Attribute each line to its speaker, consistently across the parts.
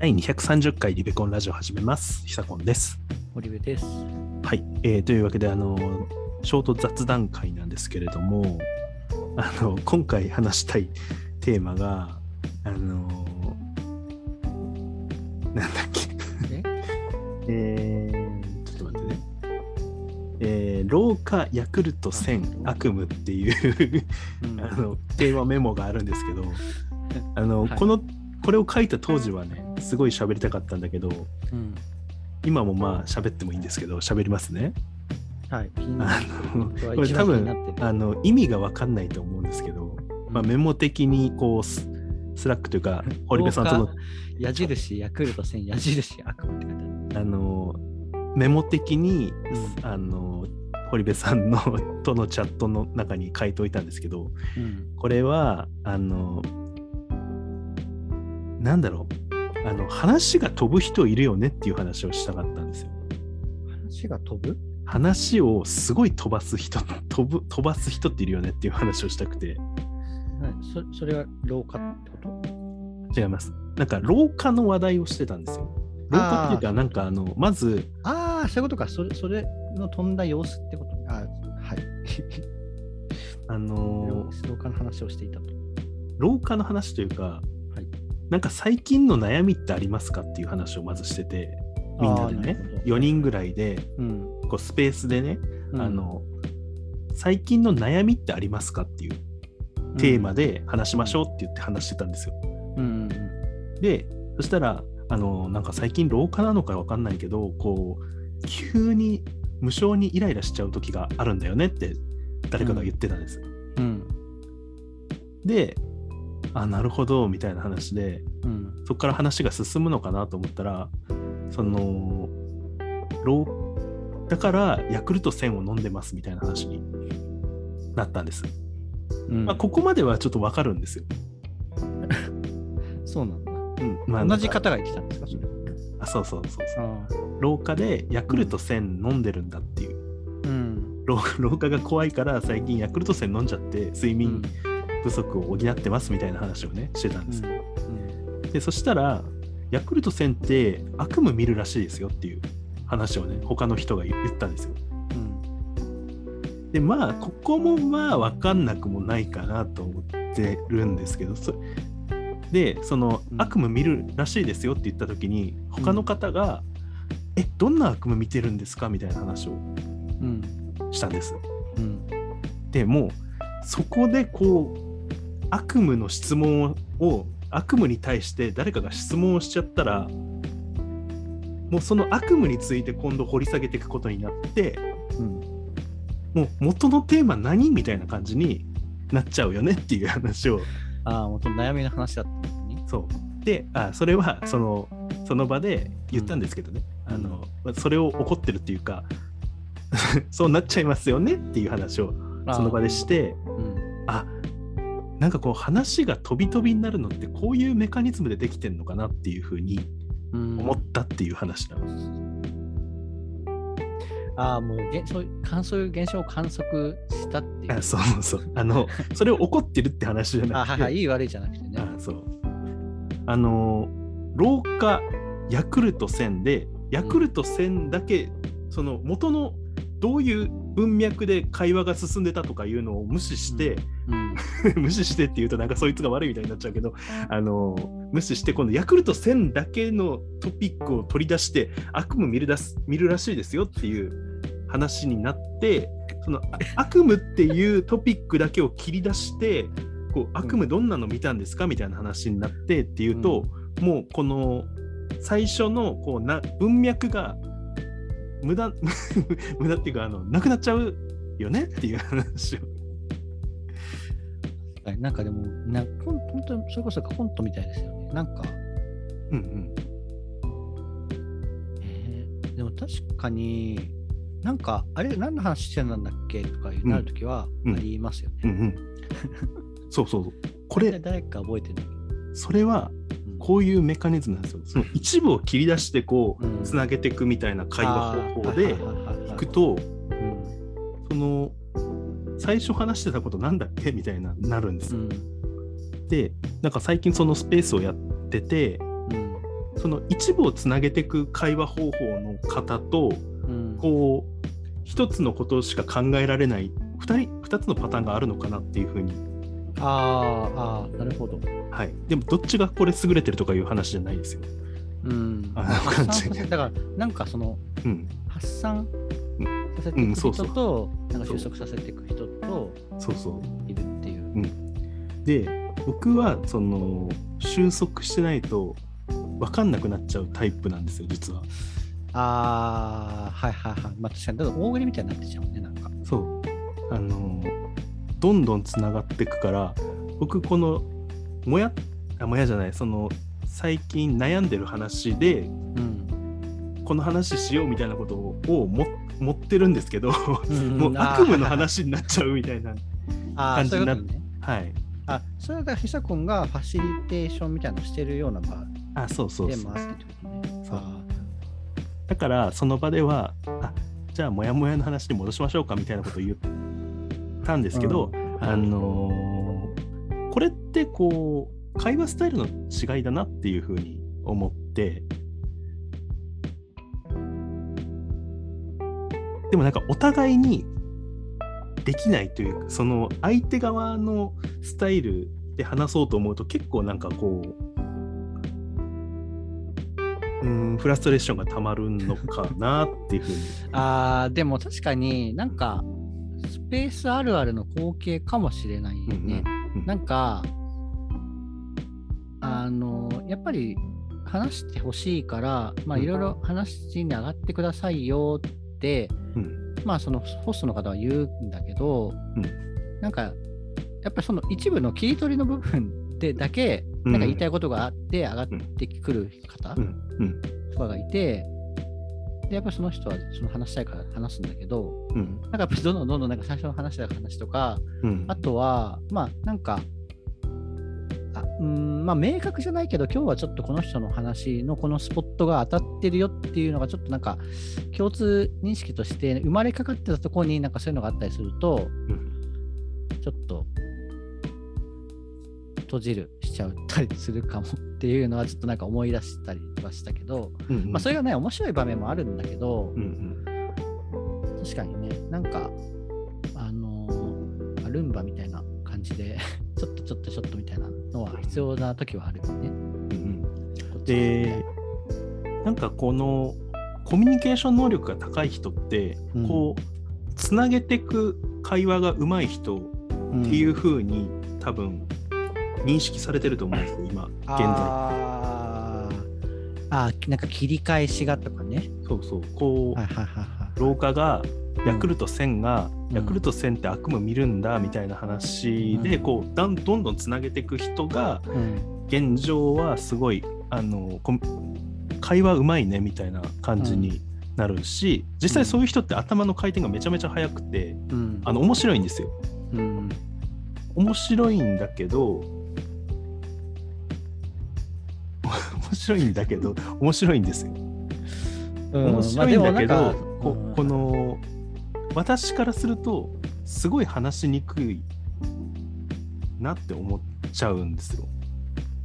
Speaker 1: 第230回リベコンラジオ始めます。ひさこんです。
Speaker 2: 堀部です。
Speaker 1: はい、えーというわけで、あの、ショート雑談会なんですけれども、あの、今回話したいテーマが、あの、なんだっけ。
Speaker 2: え？
Speaker 1: えー、ちょっと待ってね。えー、廊下ヤクルト1000悪夢っていう
Speaker 2: うん
Speaker 1: あのテーマメモがあるんですけど、あの、
Speaker 2: はい
Speaker 1: このこれを書いた当時はね、すごい喋りたかったんだけど、
Speaker 2: うん
Speaker 1: 今もまあ喋ってもいいんですけど、喋りますね。
Speaker 2: はい。
Speaker 1: あ
Speaker 2: る
Speaker 1: のこれ多分あの意味が分かんないと思うんですけど、まあ、メモ的にこうススラックというか堀部さんとの
Speaker 2: 廊矢印、ヤクルト1000、矢印、悪夢って書いてある。
Speaker 1: あのメモ的に、
Speaker 2: うん
Speaker 1: あの堀部さんのとのチャットの中に書いておいたんですけど
Speaker 2: うん。
Speaker 1: これはあのなんだろうあの話が飛ぶ人いるよねっていう話をしたかったんですよ。
Speaker 2: 話が飛ぶ？
Speaker 1: 話をすごい飛ばす人 飛ぶ飛ばす人っているよねっていう話をしたくて
Speaker 2: 何そそれは廊下ってこと？
Speaker 1: 違いますなんか廊下の話題をしてたんですよ廊下っていうかなんかあのまず
Speaker 2: ああ、そういうことか。それそれの飛んだ様子ってこと？あはい。
Speaker 1: あの
Speaker 2: 廊下の話をしていたと。
Speaker 1: 廊下の話というか、
Speaker 2: はい
Speaker 1: なんか最近の悩みってありますかっていう話をまずしててみんなでね4人ぐらいで
Speaker 2: うん。
Speaker 1: こうスペースでね、
Speaker 2: うん
Speaker 1: あ、の最近の悩みってありますかっていうテーマで話しましょうって言って話してたんですよ。
Speaker 2: うん。
Speaker 1: でそしたらあのなんか最近廊下なのかわかんないけどこう急に無性にイライラしちゃう時があるんだよねって誰かが言ってたんです。
Speaker 2: うん。
Speaker 1: であなるほどみたいな話で
Speaker 2: うん。
Speaker 1: そこから話が進むのかなと思ったらその廊だからヤクルト1000を飲んでますみたいな話になったんです。
Speaker 2: うん
Speaker 1: まあ、ここまではちょっとわかるんですよ。
Speaker 2: そうなんだ。
Speaker 1: うんまあ、
Speaker 2: 同じ方が言ってたんですかそれ。
Speaker 1: あそうそうそうそう。
Speaker 2: あ
Speaker 1: 廊下でヤクルト1000飲んでるんだっていう。
Speaker 2: うん。
Speaker 1: 廊 廊下が怖いから最近ヤクルト1000飲んじゃって睡眠不足を補ってますみたいな話をねしてたんです。でそしたらヤクルト1000って悪夢見るらしいですよっていう話をね他の人が言言ったんですよ。
Speaker 2: うん。
Speaker 1: でまあここもまあ分かんなくもないかなと思ってるんですけどそでその
Speaker 2: うん
Speaker 1: 悪夢見るらしいですよって言った時に他の方が「えどんな悪夢見てるんですか?」みたいな話を
Speaker 2: うん。
Speaker 1: したんです。
Speaker 2: うん。
Speaker 1: でもうそこでこう悪夢の質問を悪夢に対して誰かが質問をしちゃったらもうその悪夢について今度掘り下げていくことになって
Speaker 2: うん。
Speaker 1: もう元のテーマ何みたいな感じになっちゃうよねっていう話を
Speaker 2: ああ、元の悩みの話だったのに？
Speaker 1: そうであそれはそのその場で言ったんですけどね、
Speaker 2: うん
Speaker 1: あのそれを怒ってるっていうか そうなっちゃいますよねっていう話をその場でして
Speaker 2: うん。
Speaker 1: あなんかこう話が飛び飛びになるのってこういうメカニズムでできてんのかなっていうふうに
Speaker 2: うん
Speaker 1: 思ったっていう話なんです。
Speaker 2: ああ、もうげそういう観そういう現象を観測したっていう。
Speaker 1: あそうそうあのそれを怒ってるって話じゃ
Speaker 2: あ
Speaker 1: なくて
Speaker 2: はいはい、悪いじゃなくてね。
Speaker 1: あそうあの廊下ヤクルト1000でヤクルト1000だけ、その元のどういう文脈で会話が進んでたとかいうのを無視して、
Speaker 2: うん。
Speaker 1: 無視してっていうとなんかそいつが悪いみたいになっちゃうけどあの無視して今度ヤクルト1000だけのトピックを取り出して悪夢見るだす見るらしいですよっていう話になってそのあ悪夢っていうトピックだけを切り出してこう悪夢どんなの見たんですか？みたいな話になってっていうと、もうこの最初のこうな文脈が無駄 無駄っていうかあのなくなっちゃうよねっていう話を。
Speaker 2: はいなんかでも、なほん本当にそれこそコントみたいですよね。なんか、
Speaker 1: うんうん。
Speaker 2: えーでも確かに、なんか、あれ、何の話してたんだっけ？とかなるときは
Speaker 1: うん。
Speaker 2: ありますよね。
Speaker 1: うんうん、そうそうそう。これ。
Speaker 2: 誰か覚えてるんだけ？ど
Speaker 1: それは
Speaker 2: うん。
Speaker 1: こういうメカニズムなんですよ。その一部を切り出してこ
Speaker 2: う
Speaker 1: つなげていくみたいな会話方法で
Speaker 2: はい
Speaker 1: くと
Speaker 2: うん。
Speaker 1: その最初話してたことなんだっけ？みたいななるんですよ。
Speaker 2: うん
Speaker 1: でなんか最近そのスペースをやってて
Speaker 2: うん
Speaker 1: その一部をつなげていく会話方法の方と
Speaker 2: うん
Speaker 1: こう一つのことしか考えられない二人二つのパターンがあるのかなっていうふうに、
Speaker 2: あーあー、なるほど。
Speaker 1: はい、でもどっちがこれ優れてるとかいう話じゃないですよ。
Speaker 2: うん。
Speaker 1: あ
Speaker 2: 発散
Speaker 1: 感じ
Speaker 2: だから、なんかその、
Speaker 1: うん、
Speaker 2: 発散させていく人
Speaker 1: うんそうそう
Speaker 2: と、なんか収束させていく人と
Speaker 1: そうそう
Speaker 2: いるっていう。
Speaker 1: で僕はその収束してないと分かんなくなっちゃうタイプなんですよ実は。
Speaker 2: ああ、はいはいはい。まあ確かに、だから大喜利みたいになってきちゃうね、なんか。
Speaker 1: そうあのどんどんつながっていくから僕このもやあもやじゃないその最近悩んでる話で
Speaker 2: うん。
Speaker 1: この話しようみたいなことをも持ってるんですけど
Speaker 2: うん
Speaker 1: もう悪夢の話になっちゃうみたいな感じになっ
Speaker 2: そういうことね。
Speaker 1: はい。
Speaker 2: あ、それはだからひさこんがファシリテーションみたいなのしてるような場
Speaker 1: あそうそう
Speaker 2: で
Speaker 1: そう。
Speaker 2: 回すってことね。
Speaker 1: そう。
Speaker 2: あ
Speaker 1: だからその場ではあじゃあモヤモヤの話に戻しましょうかみたいなことを言ったんですけど、
Speaker 2: ー
Speaker 1: あのーこれってこう会話スタイルの違いだなっていうふうに思ってでもなんかお互いにできないというかその相手側のスタイルで話そうと思うと結構なんかこううんフラストレーションがたまるのかなっていうふうに。
Speaker 2: あーでも確かになんかスペースあるあるの光景かもしれないね。
Speaker 1: うんうん。
Speaker 2: なんかあのやっぱり話してほしいから、まあ、
Speaker 1: うん。
Speaker 2: いろいろ話に上がってくださいよって、
Speaker 1: うん。
Speaker 2: まあそのホストの方は言うんだけど、
Speaker 1: うん。
Speaker 2: なんかやっぱりその一部の切り取りの部分でだけ
Speaker 1: うん。
Speaker 2: なんか言いたいことがあって上がってくる方とかがいて、でやっぱりその人はその話したいから話すんだけど、
Speaker 1: うん。
Speaker 2: なんかどんどんどんどんなんか最初の話した話とか、
Speaker 1: うん。
Speaker 2: あとは、まあなんか、あうんまあ明確じゃないけど、今日はちょっとこの人の話のこのスポットが当たってるよっていうのが、ちょっとなんか共通認識として生まれかかってたところになんかそういうのがあったりすると、
Speaker 1: うん
Speaker 2: ちょっと閉じるしちゃったりするかもっていうのはちょっとなんか思い出したりはしたけど、
Speaker 1: うん
Speaker 2: まあそれがね、面白い場面もあるんだけど、
Speaker 1: うんうん
Speaker 2: 確かにね、なんか、あのールンバみたいな感じで、ちょっとちょっとちょっとみたいなのは必要な時はあるよね。
Speaker 1: うん
Speaker 2: こっちはね
Speaker 1: でなんかこのコミュニケーション能力が高い人って、
Speaker 2: うん。
Speaker 1: こうつなげていく会話が上手い人っ
Speaker 2: うん
Speaker 1: ていう風に、多分認識されてると思うんですよ今現在。
Speaker 2: あー。あー、なんか切り返しがとかね。
Speaker 1: そうそう。こう、
Speaker 2: はいはいはいはい。
Speaker 1: 廊下がヤクルト1000が、
Speaker 2: うん
Speaker 1: ヤクルト1000って悪夢見るんだみたいな話で、
Speaker 2: うん。
Speaker 1: こうだんどんどんつなげていく人が
Speaker 2: うん。
Speaker 1: 現状はすごいあのこ会話うまいねみたいな感じになるし、実際そういう人って頭の回転がめちゃめちゃ速くて
Speaker 2: うん。
Speaker 1: あの面白いんですよ。
Speaker 2: うん。
Speaker 1: 面白いんだけど面白いんだけど面白いんですよ。
Speaker 2: うん。
Speaker 1: 面白いんだけど、こ
Speaker 2: うん。
Speaker 1: この私からするとすごい話しにくいなって思っちゃうんですよ。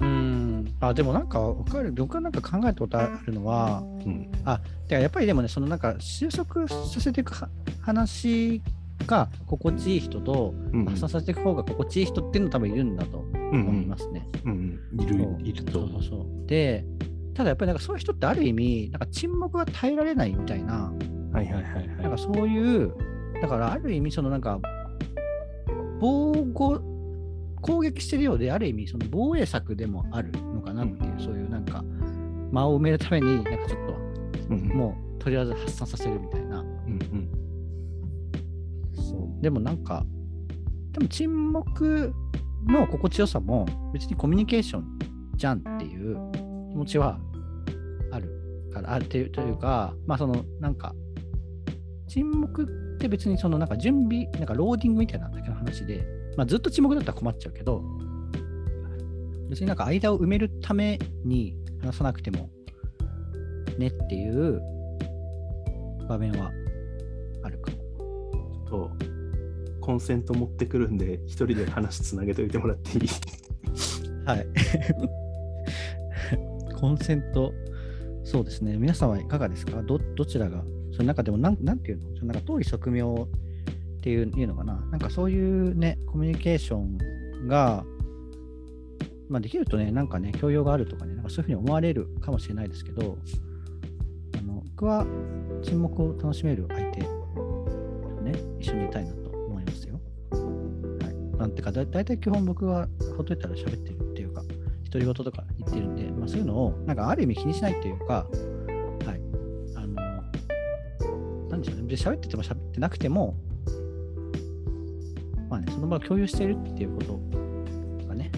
Speaker 2: うん、あでもなんか分かる、僕はなんか考えたことあるのは、
Speaker 1: うん。
Speaker 2: あてかやっぱりでもね、そのなんか収束させていくは話が心地いい人と、
Speaker 1: うん。
Speaker 2: 発散させていく方が心地いい人っていうのは多分いるんだと
Speaker 1: うん
Speaker 2: 思いますね。
Speaker 1: うんうん。いるいると。思
Speaker 2: そうそうそう。で、ただやっぱりなんかそういう人ってある意味、なんか沈黙が耐えられないみたいな、
Speaker 1: う。はいはいはいは
Speaker 2: なんかそういう、だからある意味、そのなんか、防護、攻撃してるようで、ある意味、その防衛策でもあるのかなっていう、そういうなんか、間を埋めるために、なんかちょっ
Speaker 1: い。うん
Speaker 2: と、もう、とりあえず発散させるみたいな。
Speaker 1: うんうん
Speaker 2: そうでもなんか、でも沈黙の心地よさも、別にコミュニケーションじゃんっていう気持ちはあるから、あるというというか、まあその、なんか、沈黙って別にそのなんか準備、なんかローディングみたいなだけの話で、まあずっと沈黙だったら困っちゃうけど、別になんか間を埋めるために話さなくてもねっていう場面はあるかも。
Speaker 1: とコンセント持ってくるんで一人で話つなげといてもらっていい？
Speaker 2: はい。コンセント、そうですね。皆さんはいかがですか？どどちらがその中でもなん、なんていうの？そのなんか、通り側面っていういうのかな？なんかそういうね、コミュニケーションが、まあ、できるとね、なんかね、教養があるとかね、なんかそういうふうに思われるかもしれないですけど、あの僕は沈黙を楽しめる相手とね、一緒にいたいなと思いますよ。はい。なんていうか、だだいたい基本僕はほっといたら喋ってるっていうか、独り言とか言ってるんで、まあ、そういうのを、なんかある意味気にしないっていうか、別に喋ってても喋ってなくても、まあね、その場を共有しているっていうことがね、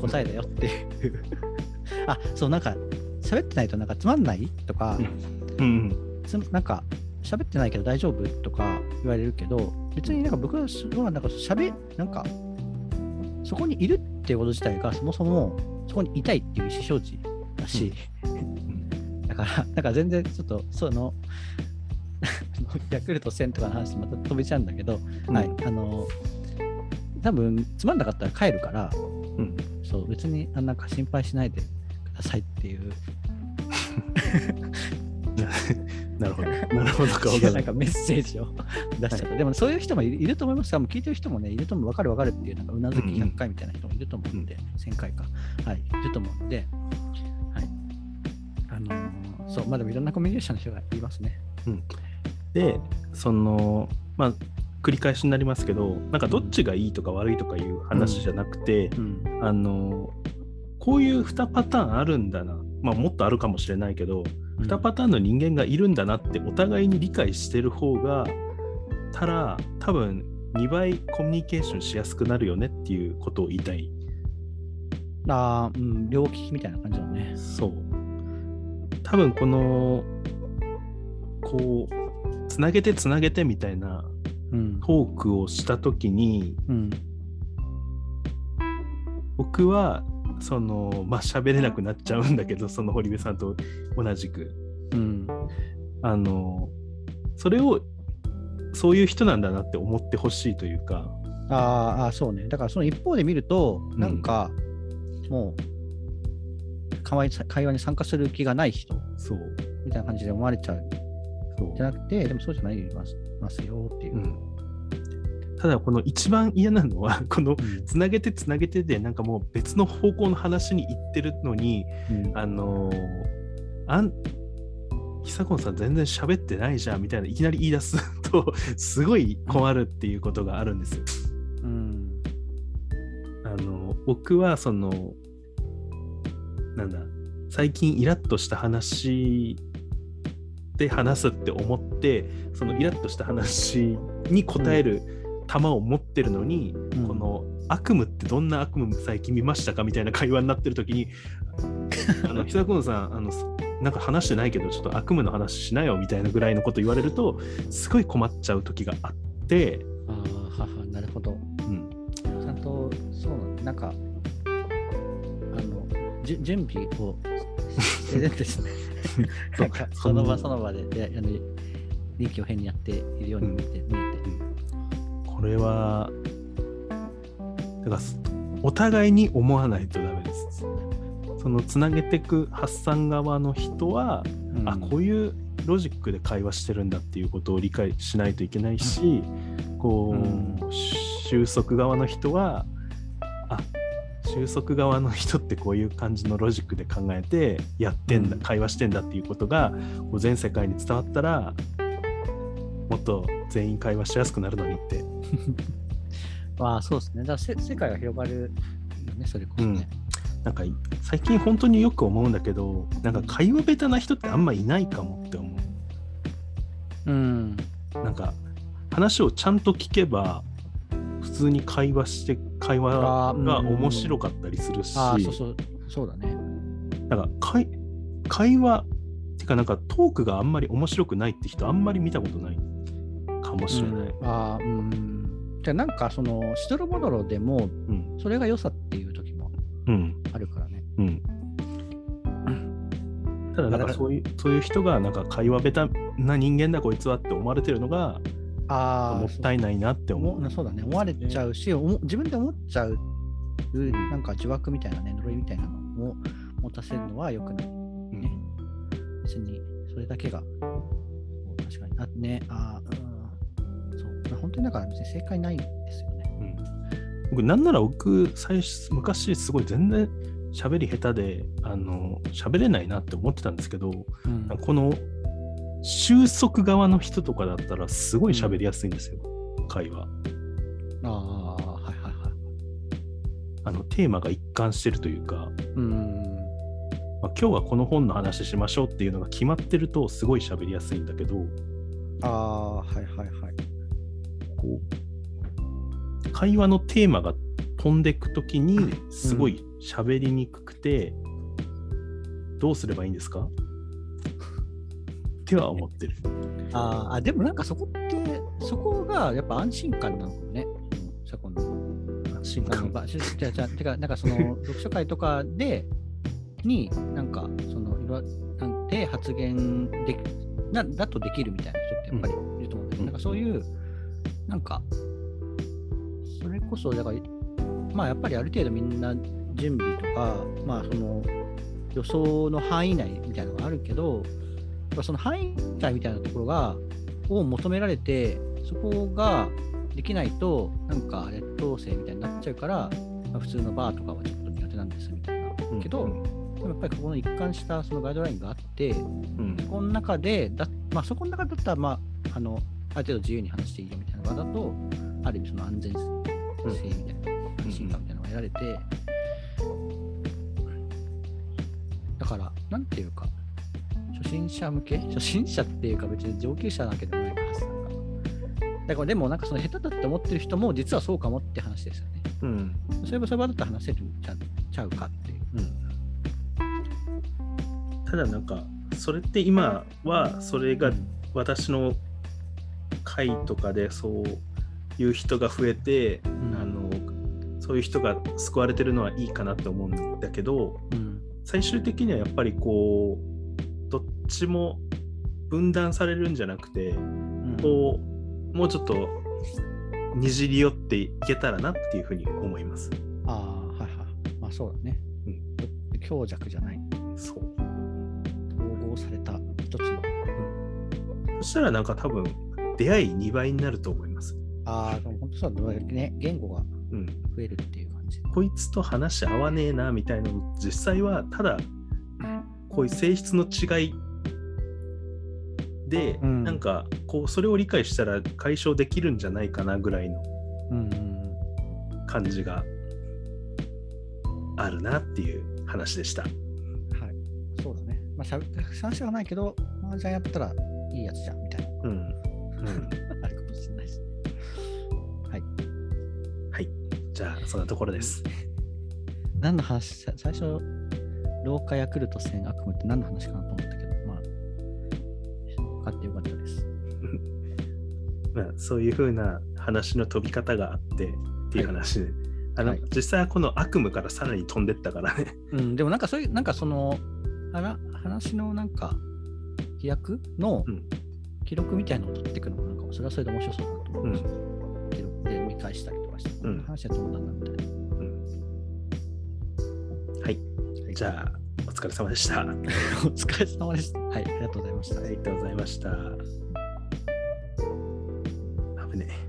Speaker 2: 答えだよっていう。あ、そう、なんか、喋ってないとなんかつまんないとか、
Speaker 1: うん。
Speaker 2: つなんか、喋ってないけど大丈夫とか言われるけど、別になんか僕はなんか喋、なんか、そこにいるっていうこと自体がそもそもそこにいたいっていう意思表示だし、だから、なんか全然ちょっと、その、ヤクルト1000とかの話また飛べちゃうんだけど、
Speaker 1: うん
Speaker 2: はい、あの、多分つまんなかったら帰るから、
Speaker 1: うん。
Speaker 2: そう、別にあなんか心配しないでくださいっていう、
Speaker 1: なるほど。なるほどかわかんな
Speaker 2: んかメッセージを出しちゃった。でもそういう人もいると思います。が、もう聞いてる人もね、いると思う、分かる分かるっていう、なんかうなずき
Speaker 1: うんうん。
Speaker 2: 100回みたいな人もいると思うんで、1000回か。はい、いると思うんで、はい。あのーそう、まあでもいろんなコミュニケーションの人がいますね。
Speaker 1: で、その、まあ、繰り返しになりますけど、なんかどっちがいいとか悪いとかいう話じゃなくて、
Speaker 2: うん。
Speaker 1: あの、こういう2パターンあるんだな。まあ、もっとあるかもしれないけど、2パターンの人間がいるんだなってお互いに理解してる方がたら多分2倍コミュニケーションしやすくなるよねっていうことを言いたい
Speaker 2: あーうん、両利きみたいな感じだね。
Speaker 1: そう多分このこうつなげてつなげてみたいな
Speaker 2: うん。
Speaker 1: トークをした時に
Speaker 2: うん。
Speaker 1: 僕はそのまあ喋れなくなっちゃうんだけどその堀部さんと同じく
Speaker 2: うん。
Speaker 1: あのそれをそういう人なんだなって思ってほしいというか、
Speaker 2: あーあー、そうね。だからその一方で見ると、
Speaker 1: ん
Speaker 2: なんか、もう会話に、会話に参加する気がない人
Speaker 1: そう
Speaker 2: みたいな感じで思われちゃうじゃなくて、でもそうじゃないますますよっていう。
Speaker 1: うんただこの一番嫌なのは この
Speaker 2: うん
Speaker 1: つなげてつなげてでなんかもう別の方向の話に行ってるのに
Speaker 2: うん
Speaker 1: あのーあん久子さん全然喋ってないじゃんみたいないきなり言い出すとすごい困るっていうことがあるんですよ。
Speaker 2: うん
Speaker 1: あの僕はそのなんだ最近イラッとした話で話すって思ってそのイラッとした話に答える球を持ってるのに、
Speaker 2: うん
Speaker 1: この悪夢ってどんな悪夢最近見ましたかみたいな会話になってる時に あの久子さんあのなんか話してないけどちょっと悪夢の話しなよみたいなぐらいのこと言われるとすごい困っちゃう時があって、
Speaker 2: ああ、はは、なるほど。
Speaker 1: うん、
Speaker 2: ちゃんと、そうなんだ。なんか、あの、準備をしてるんですね。なんか、その場その場で、であの臨機応変にやっているように見えて、見えて。
Speaker 1: これはだからすお互いに思わないとダメです。そのつなげていく発散側の人は、
Speaker 2: うん。
Speaker 1: あこういうロジックで会話してるんだっていうことを理解しないといけないし、こう、
Speaker 2: う
Speaker 1: 収束側の人はあ収束側の人ってこういう感じのロジックで考えてやってんだ、
Speaker 2: うん
Speaker 1: 会話してんだっていうことがこう全世界に伝わったらもっと全員会話しやすくなるのにって
Speaker 2: まあ、そうですね。だせ世界が広がるよね、それこそね。
Speaker 1: なんか最近本当によく思うんだけどなんか会話下手な人ってあんまいないかもって思
Speaker 2: うん。
Speaker 1: うなんか話をちゃんと聞けば普通に会話して会話が
Speaker 2: うんうんうん
Speaker 1: 面白かったりするし、
Speaker 2: ああ、そうそう、そうだね。
Speaker 1: なんか会会話っていうかなんかトークがあんまり面白くないって人あんまり見たことないかもしれない。
Speaker 2: うんああ、うん。じゃあなんか、その、しどろもどろでも、
Speaker 1: うん
Speaker 2: それが良さっていう時も
Speaker 1: うん
Speaker 2: あるからね。
Speaker 1: うんただなんかそういうそういう人がなんか会話下手な人間だこいつはって思われてるのが
Speaker 2: ああ、
Speaker 1: もったいないなって思う。
Speaker 2: そうだね。思われちゃうし、思自分で思っちゃう、なんか呪縛みたいなね、呪いみたいなのも持持たせるのは良くない。
Speaker 1: うん
Speaker 2: ね別にそれだけが、確かに。あね、あーうん。そう。まあ本当にだから別に正解ないですよね。
Speaker 1: うん僕なんなら僕最初昔すごい全然喋り下手であの喋れないなって思ってたんですけど
Speaker 2: うん
Speaker 1: この収束側の人とかだったらすごい喋りやすいんですよ、会話
Speaker 2: ああ、はいはいはい。
Speaker 1: あのテーマが一貫してるというか、
Speaker 2: うん。
Speaker 1: まあ、今日はこの本の話しましょうっていうのが決まってるとすごい喋りやすいんだけど
Speaker 2: ああ、はいはいはい。
Speaker 1: こう会話のテーマが飛んでくときにすごい喋りにくくて、どうすればいいんですか？っては思ってる。
Speaker 2: あーあ、でもなんかそこって、そこがやっぱ安心感なのかもね。そこの
Speaker 1: 安心感
Speaker 2: あのば じゃあじゃあてか、なんかその 読書会とかで、に、なんか、その、いろなんで発言できなだとできるみたいな人ってやっぱりいると思うんだけど、
Speaker 1: うん
Speaker 2: なんかそういう、なんか、それこそ、だから、まあやっぱりある程度みんな準備とか、まあその、予想の範囲内みたいなのがあるけど、やっぱその範囲内みたいなところが、を求められて、そこができないと、なんか劣等生みたいになっちゃうから、まあ普通のバーとかはちょっと苦手なんですみたいな。けど、
Speaker 1: うん。
Speaker 2: でもやっぱりここの一貫したそのガイドラインがあって、
Speaker 1: うん。
Speaker 2: そこの中でだ、まあ、そこの中だったら、まあ、あのある程度自由に話していいよみたいな場だと、ある意味その安全性みたいな、安心感みたいなのが得られて、だから、なんていうか、初心者向け？初心者っていうか別に上級者なわけでもないか、発散が。だからでもなんかその下手だって思ってる人も実はそうかもって話ですよね。
Speaker 1: うん
Speaker 2: そういえばそういう場だったら話せるんちゃちゃうかっていう。
Speaker 1: うんただなんかそれって今はそれが私の会とかでそういう人が増えて、
Speaker 2: ん
Speaker 1: あのそういう人が救われてるのはいいかなって思うんだけど
Speaker 2: うん
Speaker 1: 最終的にはやっぱりこうどっちも分断されるんじゃなくて
Speaker 2: うん
Speaker 1: こうもうちょっとにじり寄っていけたらなっていうふうに思います。
Speaker 2: ああ、はいはい。まあそうだね。
Speaker 1: うん
Speaker 2: 強弱じゃない。
Speaker 1: そう
Speaker 2: 統合された一つの。
Speaker 1: そしたらなんか多分出会い2倍になると思います。
Speaker 2: ああ、でも本当そうだね。言語が
Speaker 1: うん、
Speaker 2: 増えるっていう感じ。
Speaker 1: こいつと話合わねえなみたいなの実際はただこういう性質の違いで、
Speaker 2: うん
Speaker 1: なんかこうそれを理解したら解消できるんじゃないかなぐらいの。感じがあるなっていう話でした。
Speaker 2: はい。そうだね。まあ、しゃ話はないけど、麻雀やったらいいやつじゃんみたいな。
Speaker 1: うん、うん、
Speaker 2: あるかもしれないです。はい。
Speaker 1: はいじゃあそんなところです。
Speaker 2: 何の話？さ最初、老化ヤクルト戦悪夢って何の話かなと思ったけど、まあ、分かってよかったです。
Speaker 1: まあ、そういう風な話の飛び方があってっていう話で、あの
Speaker 2: はい
Speaker 1: 実際はこの悪夢からさらに飛んでったからね。
Speaker 2: うん、でもなんかそういう、なんかその、話のなんか、飛躍の
Speaker 1: うん
Speaker 2: 記録みたいなのを取っていくのも、なんかそれはそれで面白そうだなと思いました。記録で見返したりとかして、こんな話やと思ったんだみたいな。
Speaker 1: じゃあお疲れ様でした。あ
Speaker 2: お疲れ様でした。はい、ありがとうございました。
Speaker 1: りがとうございました。危ねえ。